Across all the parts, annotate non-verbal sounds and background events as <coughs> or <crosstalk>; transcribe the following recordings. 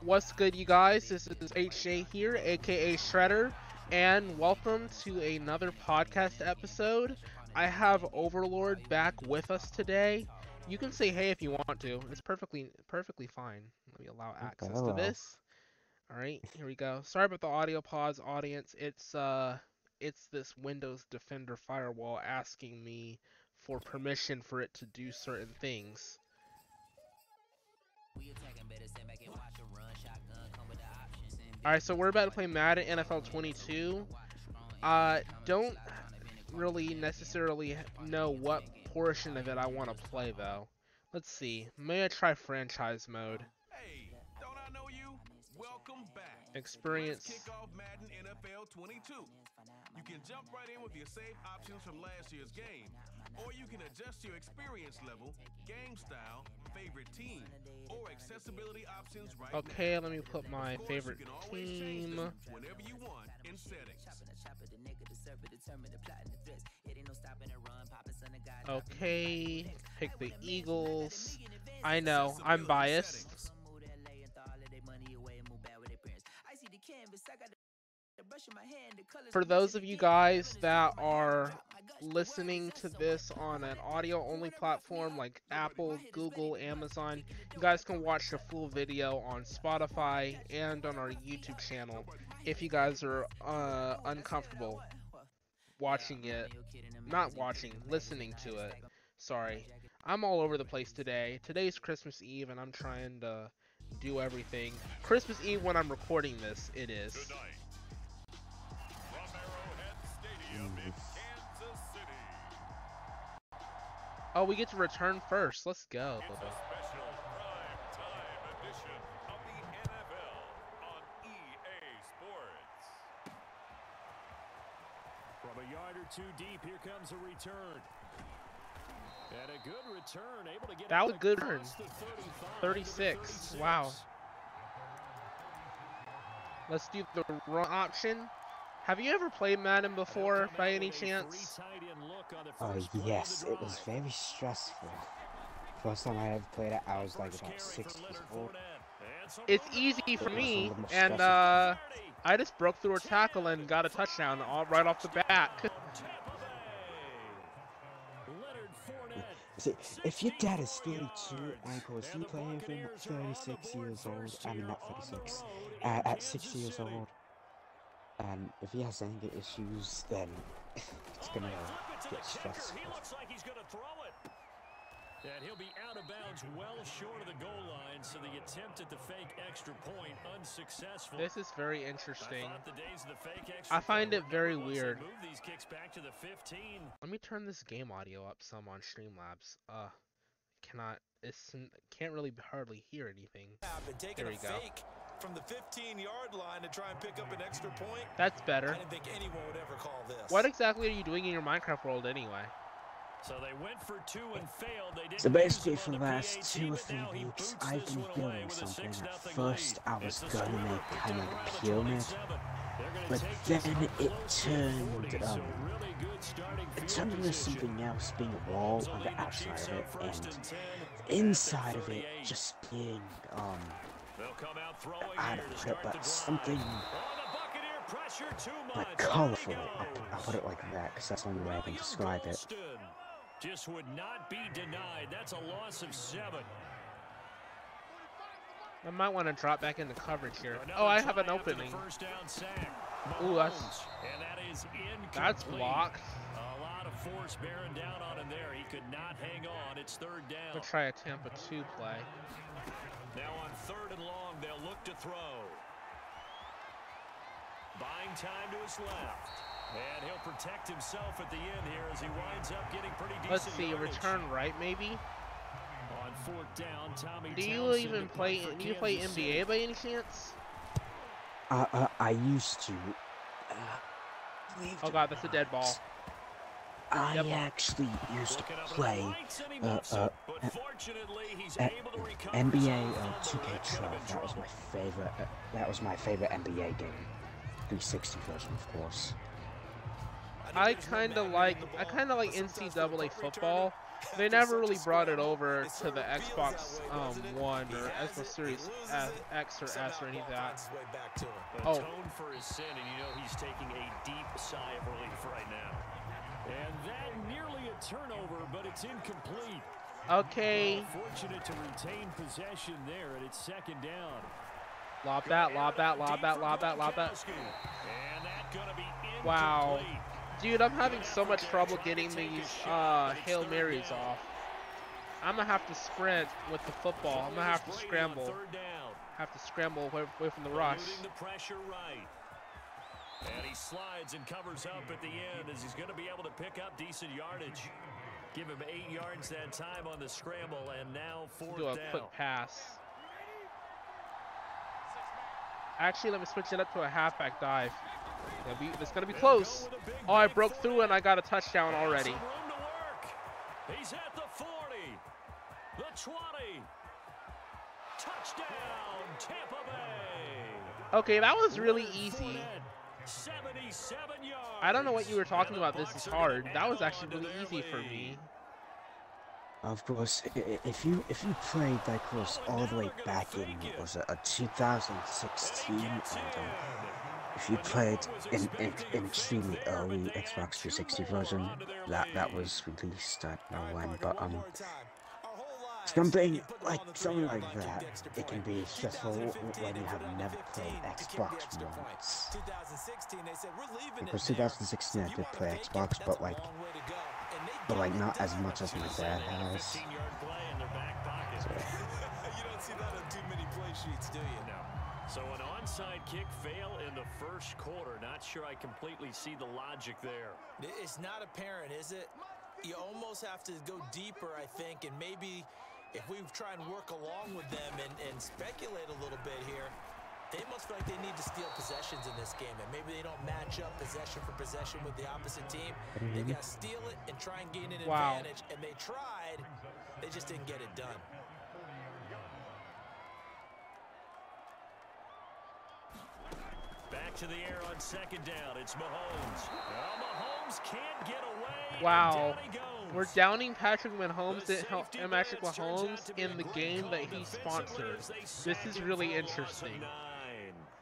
What's good, you guys? This is HJ here, aka Shredder, and welcome to another podcast episode. I have Overlord back with us today. You can say hey if you want to. It's perfectly perfectly fine. Let me allow access hello. to this. All right, here we go. Sorry about the audio pause, audience. It's uh, it's this Windows Defender firewall asking me for permission for it to do certain things. Alright, so we're about to play Madden NFL 22. Uh, don't really necessarily know what portion of it I want to play, though. Let's see. May I try franchise mode? Experience. Let's kick off Madden NFL 22. You can jump right in with your save options from last year's game, or you can adjust your experience level, game style, favorite team, or accessibility options right Okay, now. let me put my course, favorite you can always change team. whenever you want in settings. Okay, pick the Eagles. I know, I'm biased. For those of you guys that are listening to this on an audio only platform like Apple, Google, Amazon, you guys can watch the full video on Spotify and on our YouTube channel if you guys are uh, uncomfortable watching it. Not watching, listening to it. Sorry. I'm all over the place today. Today's Christmas Eve and I'm trying to do everything. Christmas Eve when I'm recording this, it is. Oh, we get to return first. Let's go. it's a special prime time edition of the NFL on EA Sports. From a yard or two deep, here comes a return. And a good return, able to get That was good across return. the 35 to the 36. Wow. Let's do the run option. Have you ever played Madden before, by any chance? three tight end look on the Oh first yes, it was very stressful. First time I ever played it, I was like First about six years old. Fournette. And some It's easy for It was a me, and uh, I just broke through a tackle and got a touchdown all, right off the bat. Touchdown, Tampa Bay. Leonard Fournette. <laughs> See, if your dad is 32 yards. and goes, And you the play him Buccaneers are on the 36 years old, I mean not 36, uh, at Kansas 60 years old, and if he has anger issues, then <laughs> it's gonna Flip it get stressful. He looks like he's going to throw it. And he'll be out of bounds well short of the goal line, so the attempt at the fake extra point unsuccessful. This is very interesting. thought the days of the fake extra I find it very were once they weird. moved these kicks back to the 15. Let me turn this game audio up some on Streamlabs. Uh, cannot. It's can't really hardly hear anything. happened, taking There a we go. fake from the 15-yard line to try and pick up an extra point. That's I better. didn't think anyone would ever call this. What exactly are you doing in your Minecraft world anyway? So they went for two and failed. They didn't So basically, for the the last PAT, two or three weeks, I've been one away building something. 6-0 At first, lead. I was gonna make picked kind of around a pyramid, 27. They're gonna but then it close to the turned, 40, so um, really good starting it turned into something else, being a wall on the the outside of it, and and 10 at inside of it just being, um, They'll come out throwing I here don't to know, start the but something the Buccaneer pressure too much. like colorful. I'll. I'll put it like that, because that's the only way I can describe it. Just would not be denied. That's a loss of seven. I might want to drop back into coverage here. Another Oh, I have an opening. First down sack. Ooh, that's- Mahomes, and that is incomplete. That's blocked. A lot of force bearing down on him there. He could not hang on. It's third down. gonna try a Tampa 2 play. Now on third and long, they'll look to throw. Buying time to his left. And he'll protect himself at the end here as he winds up getting pretty decent Let's see, a yardage. return right maybe? On fourth down, Tommy Do you Townsend even play? Do you play Kansas NBA City. by any chance? Uh, uh, I used to. Uh, Oh god, that's a dead ball. Not, I Yep. actually used to Looking up at the play lights, and he uh, uh, uh, fortunately, he's uh, able to recover NBA his 2K12. That could have been That was my favorite. Uh, that was my favorite NBA game. 360 version, of course. I kind of like I kind of like but sometimes for the NCAA football. They never really brought it over to the Xbox um, One or Xbox Series S, X or S or any of that. The Oh. tone for his sin, and you know he's taking a deep sigh of relief right now. And that nearly a turnover, but it's incomplete. Okay, Well, fortunate to retain possession there, and it's second down. lob that, lob that, lob that, lob that, lob that. And that gonna be Wow. Dude, I'm having so much trouble getting these uh, Hail Marys off. I'm gonna have to sprint with the football. I'm gonna have to scramble. Have to scramble away, away from the rush. Pressure right. And he slides and covers up at the end as he's going to be able to pick up decent yardage. Give him eight yards that time on the scramble, and now fourth Do a down. quick pass. Actually, let me switch it up to a halfback dive. Be, it's gonna be close. go with a big Oh, I broke through and I got a touchdown already. some room to work. He's at the 40, the 20. Touchdown, Tampa Bay. Okay, that was really easy. Fournette, 77 yards. I don't know what you were talking about. This is hard. That was actually really their easy for me. Of course, i- i- if you if you played that course all the way back in what was it a 2016 and um, if you played in, in an extremely early Xbox 360 version that that was released I don't know when but um something like something like that it can be stressful when you have never played Xbox once. 2016, they said, "We're leaving Of it course, now. 2016 I did play Xbox, but like long way to go." And they but like not as much as my dad has. 15-yard play in their back pocket. you don't see that on too many play sheets, do you? No. So an onside kick fail in the first quarter. Not sure I completely see the logic there. It's not apparent, is it? You almost have to go deeper, I think, and maybe if we try and work along with them and, and speculate a little bit here, they must feel like they need to steal possessions in this game, and maybe they don't match up possession for possession with the opposite team. They mm-hmm. got to steal it and try and gain an Wow. advantage, and they tried, they just didn't get it done. To the air on second down. It's Mahomes. Well, Mahomes can't get away. Wow. down. We're downing Patrick Mahomes, The didn't help and Patrick blitz turns out Mahomes in the game that he sponsored. This is really for a loss of interesting.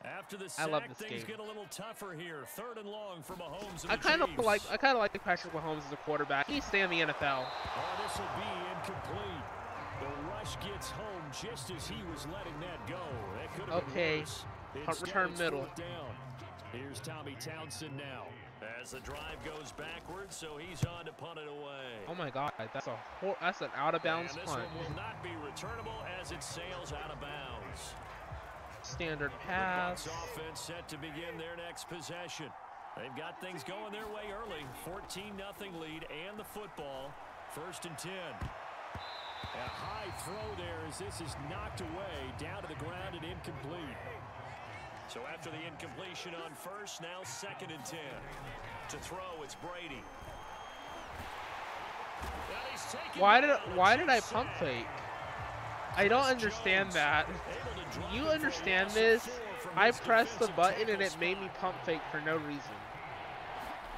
After the I love this things game. get a little tougher here. Third and long for Mahomes I kind of like I kind of like Patrick Mahomes as a quarterback. He stay in the NFL. Oh, this will be incomplete. The rush gets home just as he was letting that go. That could have Okay. been worse. Punt return middle. Down. Here's Tommy Townsend now. As the drive goes backwards, so he's on to punt it away. Oh my God, that's a hor- that's an out of bounds and this punt. one will not be returnable as it sails out of bounds. Standard The Bucs pass. offense set to begin their next possession. They've got things going their way early. 14-0 lead and the football. First and 10. A high throw there as this is knocked away down to the ground and incomplete. So after the incompletion on first, now second and 10. To throw, it's Brady. And he's taken Why did why did I pump fake? I don't understand that. Able to drop You it for a understand this? I pressed the button and it made me pump fake for no reason.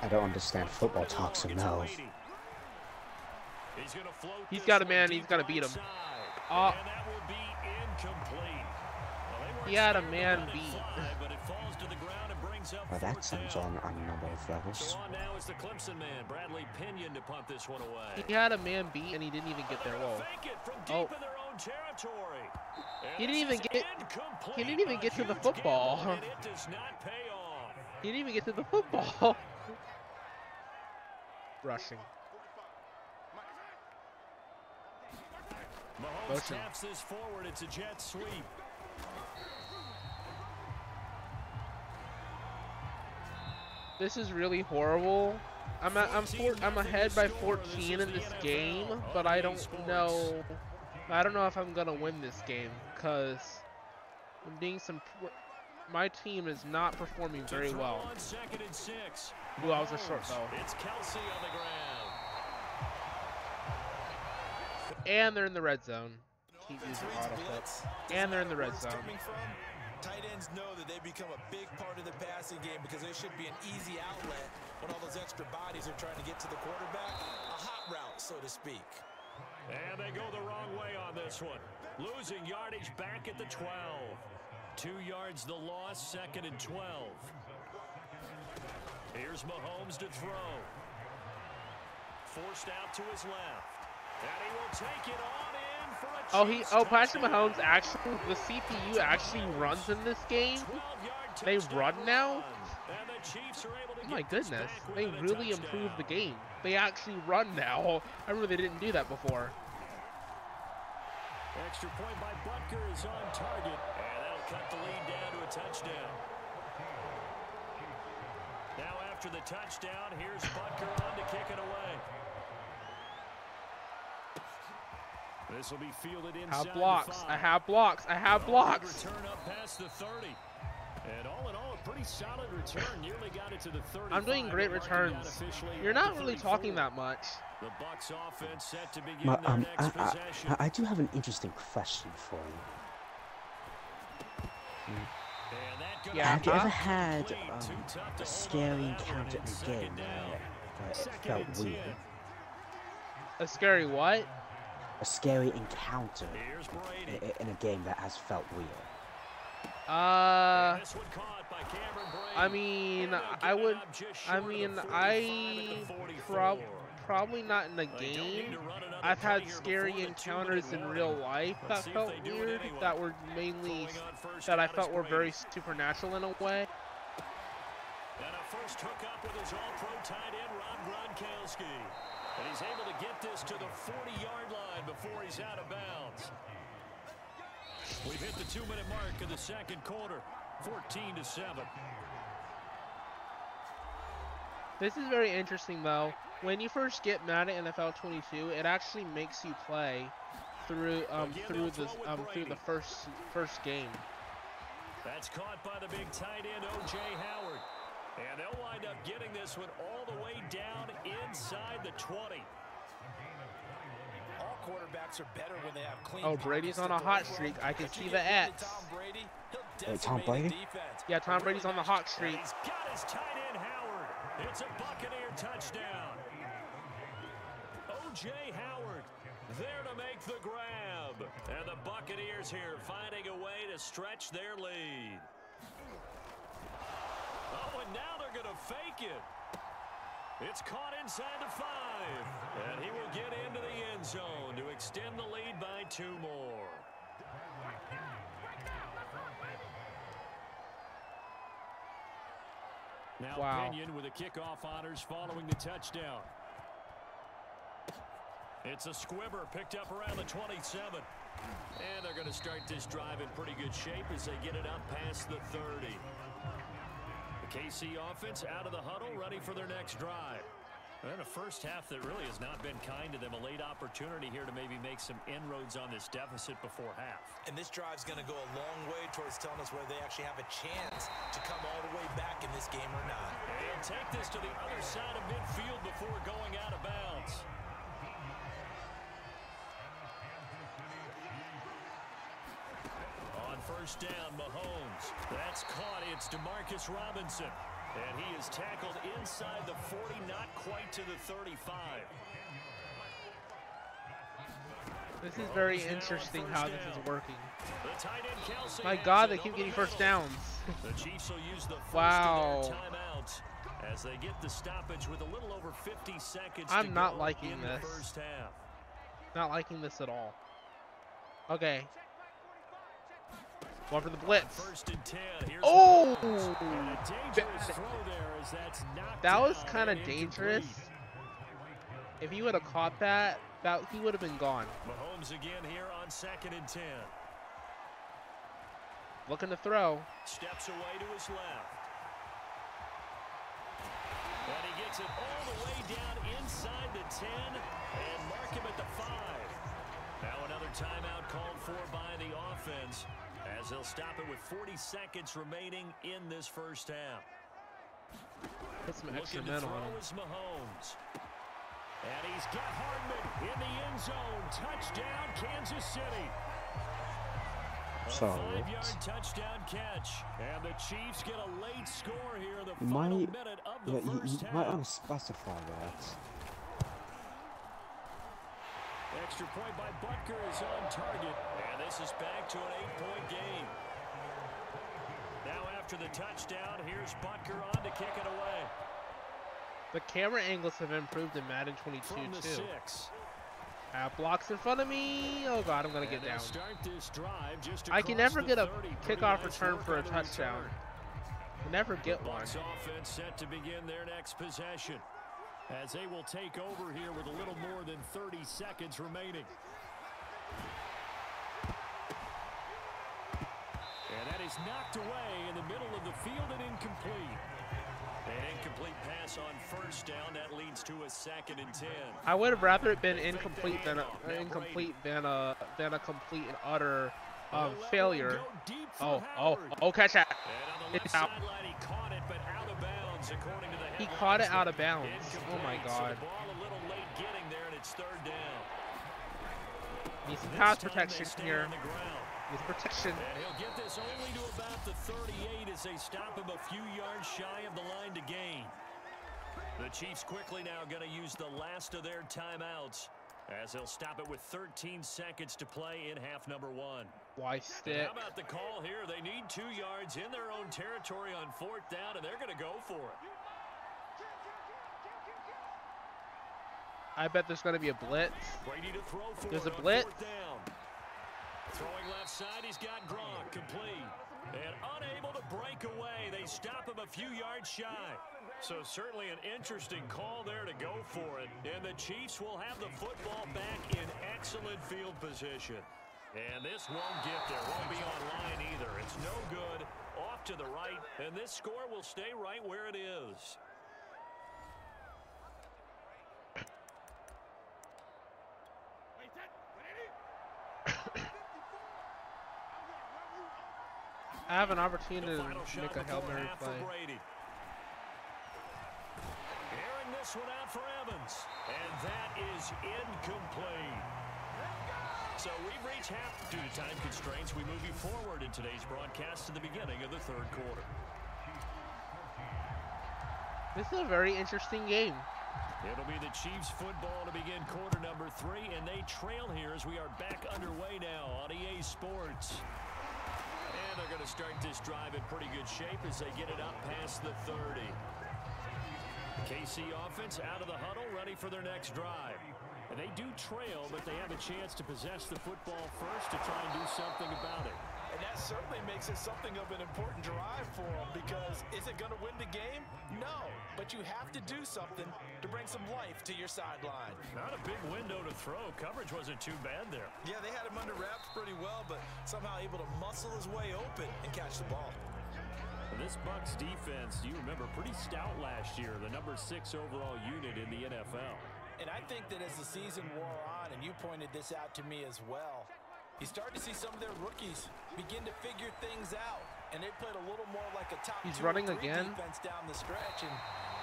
I don't understand football talk, so It's no. Brady. He's gonna float He's this got a man, deep he's gotta beat him. outside. Oh. Ah. And that will be incomplete. Well, they weren't He had a man beat. fly, but it falls to the ground and brings up Well, that sounds on, on a number of levels. So on now is the Clemson man, Bradley Pinion, to punt this one away. He had a man beat and he didn't even get there. They're Whoa. fake it from oh. deep Oh. in their own territory. And He didn't even get- <laughs> he didn't even get to the football. gamble, and it does not pay off. He didn't even get to the football. Rushing. Mahomes Motion. taps this forward. It's a jet sweep. This is really horrible. I'm a, I'm four, I'm ahead by 14 in this game, but I don't know. I don't know if I'm gonna win this game because I'm being some. My team is not performing very well. on second and six. Ooh, that was a short throw. It's Kelce on the ground. And they're in the red zone. Keep using auto flip. blitz. Doesn't And they're in the red zone. Tight ends know that they become a big part of the passing game because there should be an easy outlet when all those extra bodies are trying to get to the quarterback. A hot route, so to speak. And they go the wrong way on this one. Losing yardage back at the 12. Two yards the loss, second and 12. Here's Mahomes to throw. Forced out to his left. And he will take it on in for a Oh, he. Oh, Patrick. Mahomes actually. The CPU actually runs in this game. They run now? Oh my goodness, they really improved the game. They actually run now. I remember they didn't do that before. Extra point by Butker is on target. And that'll cut the lead down to a touchdown. Now after the touchdown, here's Butker on to kick it away. This will be fielded I inside have blocks. I have blocks. I have blocks. Return up past the 30. And all in all, a pretty solid return. Nearly got it to the 35. I'm doing great but marking down returns. You're not really talking that much. The Bucks offense set to begin Ma- um, I, next I, possession. I, I do have an interesting question for you. And that gonna Yeah, Have you ever had um, Too tough to a scary on to that one encounter in in a game where, where it felt weird? A scary what? A scary encounter Here's i- Brady. i- in a game that has felt weird. Uh, And this one caught by Cameron Brate. I mean, I would. I short of the mean, I at the 44. prob probably not in a They don't need game. to run another I've had scary before the two-minute encounters in real life that felt they do it weird. That were mainly Throwing on first that I felt were very supernatural in a way. And a first hookup with his all-pro tight end, Rob Gronkowski. And he's able to get this to the 40-yard line before he's out of bounds. We've hit the two-minute mark of the second quarter, 14 to 7. This is very interesting though. When you first get Madden NFL 22, it actually makes you play through um through the um through the first first game. That's caught by the big tight end, O.J. Howard. And they'll wind up getting this one all the way down inside the 20. All quarterbacks are better when they have clean Oh, Brady's on a hot streak. I can see the into X. Tom Brady, he'll Wait, Tom Brady? Yeah, Tom Brady's on the hot streak. he's got his tight end, Howard. It's a Buccaneer touchdown. O.J. Howard there to make the grab. And the Buccaneers here finding a way to stretch their lead. And now they're going to fake it. It's caught inside the five. And he will get into the end zone to extend the lead by two more. Now Wow. Pinion with the kickoff honors following the touchdown. It's a squibber picked up around the 27. And they're going to start this drive in pretty good shape as they get it up past the 30. The KC offense out of the huddle, ready for their next drive. And a first half that really has not been kind to them. A late opportunity here to maybe make some inroads on this deficit before half. And this drive's going to go a long way towards telling us whether they actually have a chance to come all the way back in this game or not. And take this to the other side of midfield before going out of bounds. On first down, Mahomes. That's caught. It's Demarcus Robinson. And he is tackled inside the 40, not quite to the 35. This is very Mahomes now on interesting how this is working. The tight end Kelce My God, they keep getting first downs. The Chiefs will use the first Wow. of their timeouts as they get the stoppage with a little over 50 seconds I'm not liking in this. first half. Not liking this at all. Okay. One for the blitz. First and 10. Here's Oh! Mahomes. And a dangerous That- throw there as that's knocked That was kind of dangerous. If he would have caught that, that he would have been gone. Mahomes again here on second and 10. Looking to throw. Steps away to his left. And he gets it all the way down inside the 10 and mark him at the 5. Now another timeout called for by the offense as they'll stop it with 40 seconds remaining in this first half. Put some extra Looking men on is Mahomes. And he's got Hardman in the end zone. Touchdown, Kansas City. A five-yard touchdown catch. And the Chiefs get a late score here the final might, minute of the yeah, you, first you half. might want to specify that. Extra point by Butker is on target. And this is back to an eight-point game. Now after the touchdown, here's Butker on to kick it away. The camera angles have improved in Madden 22 From the too. six. Have blocks in front of me. Oh god, I'm gonna get down. Start this drive just I can never get a 30. Pretty kickoff return for a touchdown. return. I never get one. Offense set to begin their next possession. As they will take over here with a little more than 30 seconds remaining. And that is knocked away in the middle of the field and incomplete. An incomplete pass on first down. That leads to a second and 10. I would have rather it been incomplete than a, incomplete than a than a complete and utter um, They'll let one failure. go deep for Oh, oh, oh, catch that. And on the It's left out. sideline, he caught it, but out He caught it out of bounds. Oh my god. the ball a little late getting there, and it's third down. Needs some pass protection here. on the ground. Needs protection. And he'll get this only to about the 38 as they stop him a few yards shy of the line to gain. The Chiefs quickly now going to use the last of their timeouts as they'll stop it with 13 seconds to play in half number one. Why And stick? how about the call here? They need two yards in their own territory on fourth down, and they're going to go for it. I bet there's gonna be a blitz. Brady to throw for There's a blitz. down. Throwing left side, he's got Gronk complete. And unable to break away. They stop him a few yards shy. So certainly an interesting call there to go for it. And the Chiefs will have the football back in excellent field position. And this won't get there. Won't be online either. It's no good. Off to the right. And this score will stay right where it is. <coughs> I have an opportunity to make a Hail Mary play. Airing this one out for Evans. And that is incomplete. So we've reached half. Due to time constraints, we move you forward in today's broadcast to the beginning of the third quarter. This is a very interesting game. It'll be the Chiefs football to begin quarter number three, and they trail here as we are back underway now on EA Sports. And they're going to start this drive in pretty good shape as they get it up past the 30. KC offense out of the huddle, ready for their next drive. They do trail, but they have a chance to possess the football first to try and do something about it. And that certainly makes it something of an important drive for them because is it going to win the game? No, but you have to do something to bring some life to your sideline. Not a big window to throw. Coverage wasn't too bad there. Yeah, they had him under wraps pretty well, but somehow able to muscle his way open and catch the ball. This Bucks defense, you remember, pretty stout last year, the number six overall unit in the NFL. And I think that as the season wore on, and you pointed this out to me as well, you start to see some of their rookies begin to figure things out. And they played a little more like a top He's two running three again? defense down the stretch. And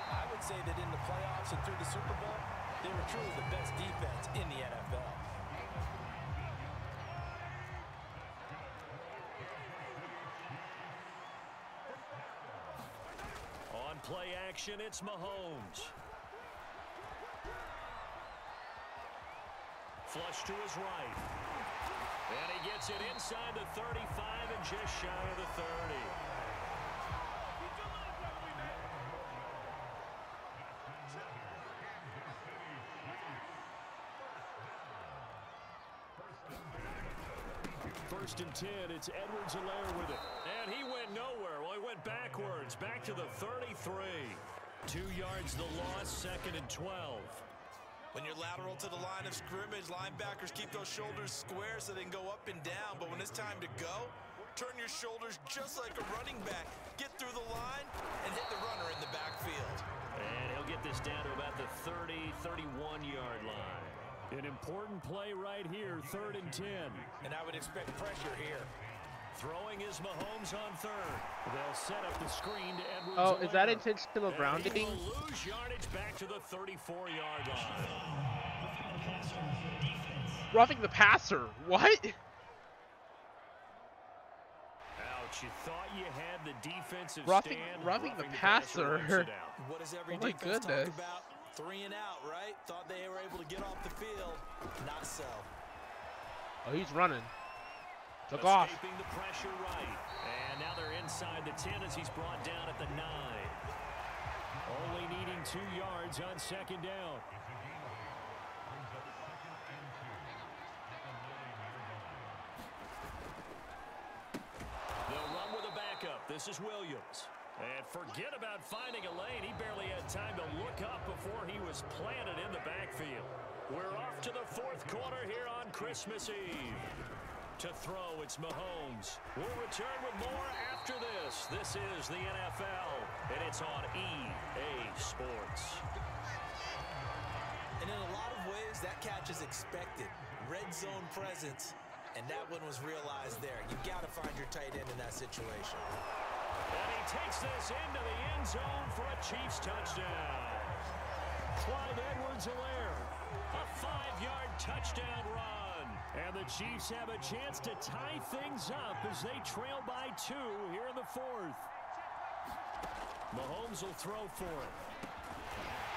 I would say that in the playoffs and through the Super Bowl, they were truly the best defense in the NFL. On play action, it's Mahomes. Flush to his right. And he gets it inside the 35 and just shy of the 30. First and 10, it's Edwards-Helaire with it. And he went nowhere. Well, he went backwards, back to the 33. Two yards the loss, second and 12. When you're lateral to the line of scrimmage, linebackers keep those shoulders square so they can go up and down. But when it's time to go, turn your shoulders just like a running back. Get through the line and hit the runner in the backfield. And he'll get this down to about the 30, 31-yard line. An important play right here, third and 10. And I would expect pressure here. Throwing is Mahomes on third. They'll set up the screen to Edwards. Oh, is that intentional And grounding? He lose yardage back to the 34-yard line. Roughing the passer. What? Ouch, you thought you had the defensive Roughing- stand. roughing the wins passer. it out. <laughs> What does every Oh my goodness. talk about? Three and out, right? Thought they were able to get off the field. Not so. Oh, he's running. Took off. the pressure right. And now they're inside the 10 as he's brought down at the 9. Only needing two yards on second down. They'll run with a backup. This is Williams. And forget about finding a lane. He barely had time to look up before he was planted in the backfield. We're off to the fourth quarter here on Christmas Eve. To throw, it's Mahomes. We'll return with more after this. This is the NFL, and it's on EA Sports. And in a lot of ways, that catch is expected. Red zone presence. And that one was realized there. You've got to find your tight end in that situation. And he takes this into the end zone for a Chiefs touchdown. Clyde Edwards-Helaire, a five-yard touchdown run. And the Chiefs have a chance to tie things up as they trail by two here in the fourth. Mahomes will throw for it.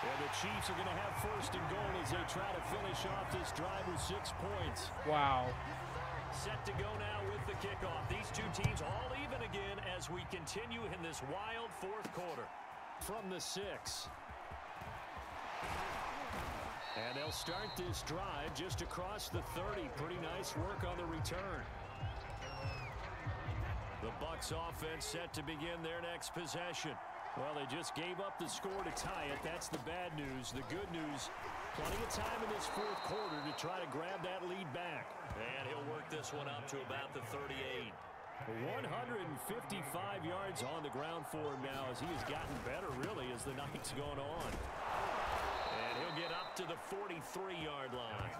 And the Chiefs are going to have first and goal as they try to finish off this drive with six points. Wow. Set to go now with the kickoff. These two teams all even again as we continue in this wild fourth quarter. From the six. And they'll start this drive just across the 30. Pretty nice work on the return. The Bucks offense set to begin their next possession. Well, they just gave up the score to tie it. That's the bad news. The good news, plenty of time in this fourth quarter to try to grab that lead back. And he'll work this one up to about the 38. 155 yards on the ground for him now as he has gotten better, really, as the night's gone on. And he'll get up to the 43-yard line.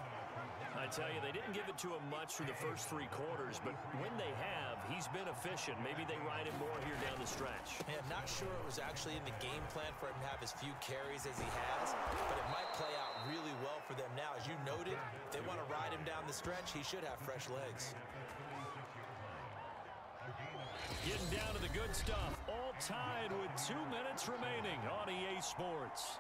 I tell you, they didn't give it to him much through the first three quarters, but when they have, he's been efficient. Maybe they ride him more here down the stretch. Yeah, I'm not sure it was actually in the game plan for him to have as few carries as he has, but it might play out really well for them now. As you noted, they want to ride him down the stretch, he should have fresh legs. Getting down to the good stuff. All tied with two minutes remaining on EA Sports.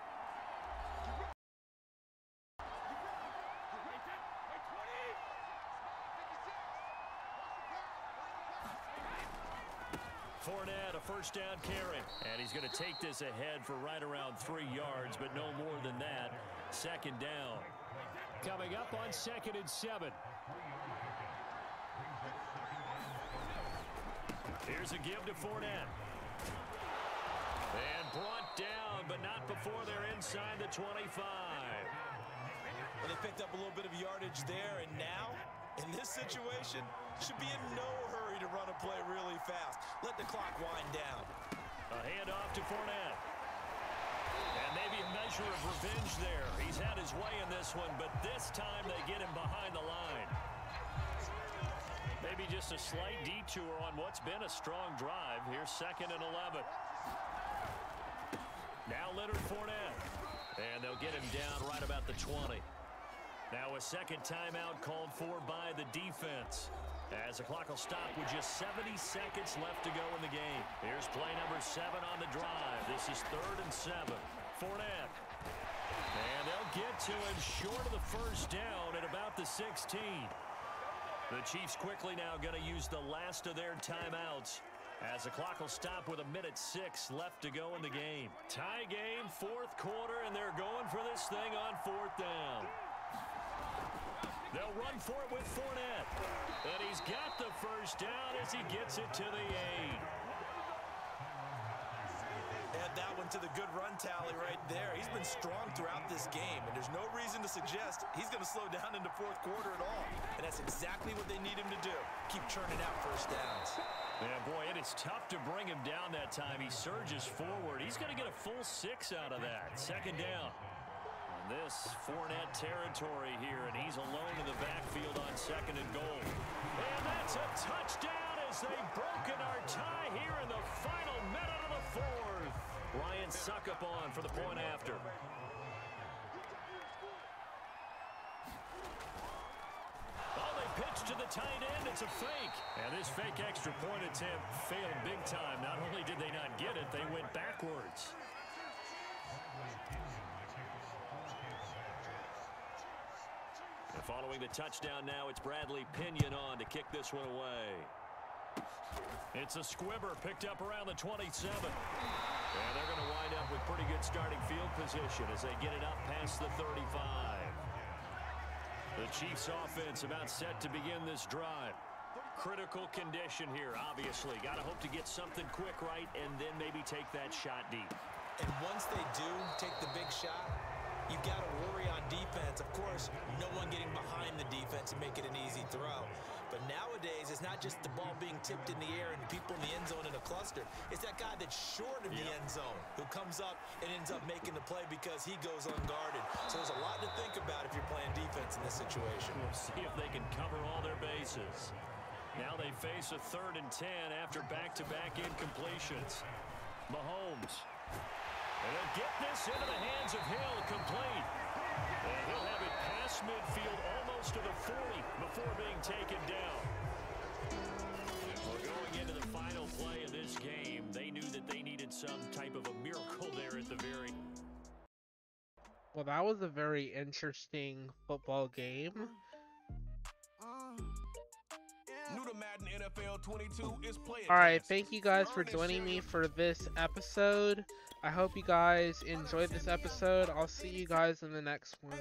Fournette, a first down carry. And he's going to take this ahead for right around three yards, but no more than that. Second down. Coming up on second and seven. Here's a give to Fournette. And brought down, but not before they're inside the 25. Well, they picked up a little bit of yardage there, and now, in this situation, should be in no hurry to run a play really fast. Let the clock wind down. A handoff to Fournette. And maybe a measure of revenge there. He's had his way in this one, but this time they get him behind the line. Maybe just a slight detour on what's been a strong drive. Here's second and 11. Now Leonard Fournette. And they'll get him down right about the 20. Now a second timeout called for by the defense. As the clock will stop with just 70 seconds left to go in the game. Here's play number seven on the drive. This is third and seven. Fournette. And they'll get to him short of the first down at about the 16. The Chiefs quickly now going to use the last of their timeouts as the clock will stop with a minute six left to go in the game. Tie game, fourth quarter, and they're going for this thing on fourth down. They'll run for it with Fournette. And he's got the first down as he gets it to the eight. Add that one to the good run tally right there. He's been strong throughout this game, and there's no reason to suggest he's going to slow down into fourth quarter at all. And that's exactly what they need him to do. Keep churning out first downs. Yeah, boy, it is tough to bring him down that time. He surges forward. He's going to get a full six out of that. Second down. And this Fournette territory here, and he's alone in the backfield on second and goal. And that's a touchdown as they've broken our tie here in the final minute of the fourth. Ryan Succop for the point after. Oh, they pitch to the tight end. It's a fake. And this fake extra point attempt failed big time. Not only did they not get it, they went backwards. Following the touchdown now, it's Bradley Pinion on to kick this one away. It's a squibber picked up around the 27. And they're going to wind up with pretty good starting field position as they get it up past the 35. The Chiefs offense about set to begin this drive. Critical condition here, obviously. Got to hope to get something quick right and then maybe take that shot deep. And once they do take the big shot, you've got to worry on defense. Of course, no one getting behind the defense and make it an easy throw. But nowadays, it's not just the ball being tipped in the air and people in the end zone in a cluster. It's that guy that's short of the end zone who comes up and ends up making the play because he goes unguarded. So there's a lot to think about if you're playing defense in this situation. We'll see if they can cover all their bases. Now they face a third and 10 after back-to-back -back incompletions. Mahomes. And they'll get this into the hands of Hill, complete. And he'll have it past midfield almost to the 40 before being taken down. Well, going into the final play of this game, they knew that they needed some type of a miracle there at the very Well, that was a very interesting football game. All right, thank you guys for joining me for this episode. I hope you guys enjoyed this episode. I'll see you guys in the next one.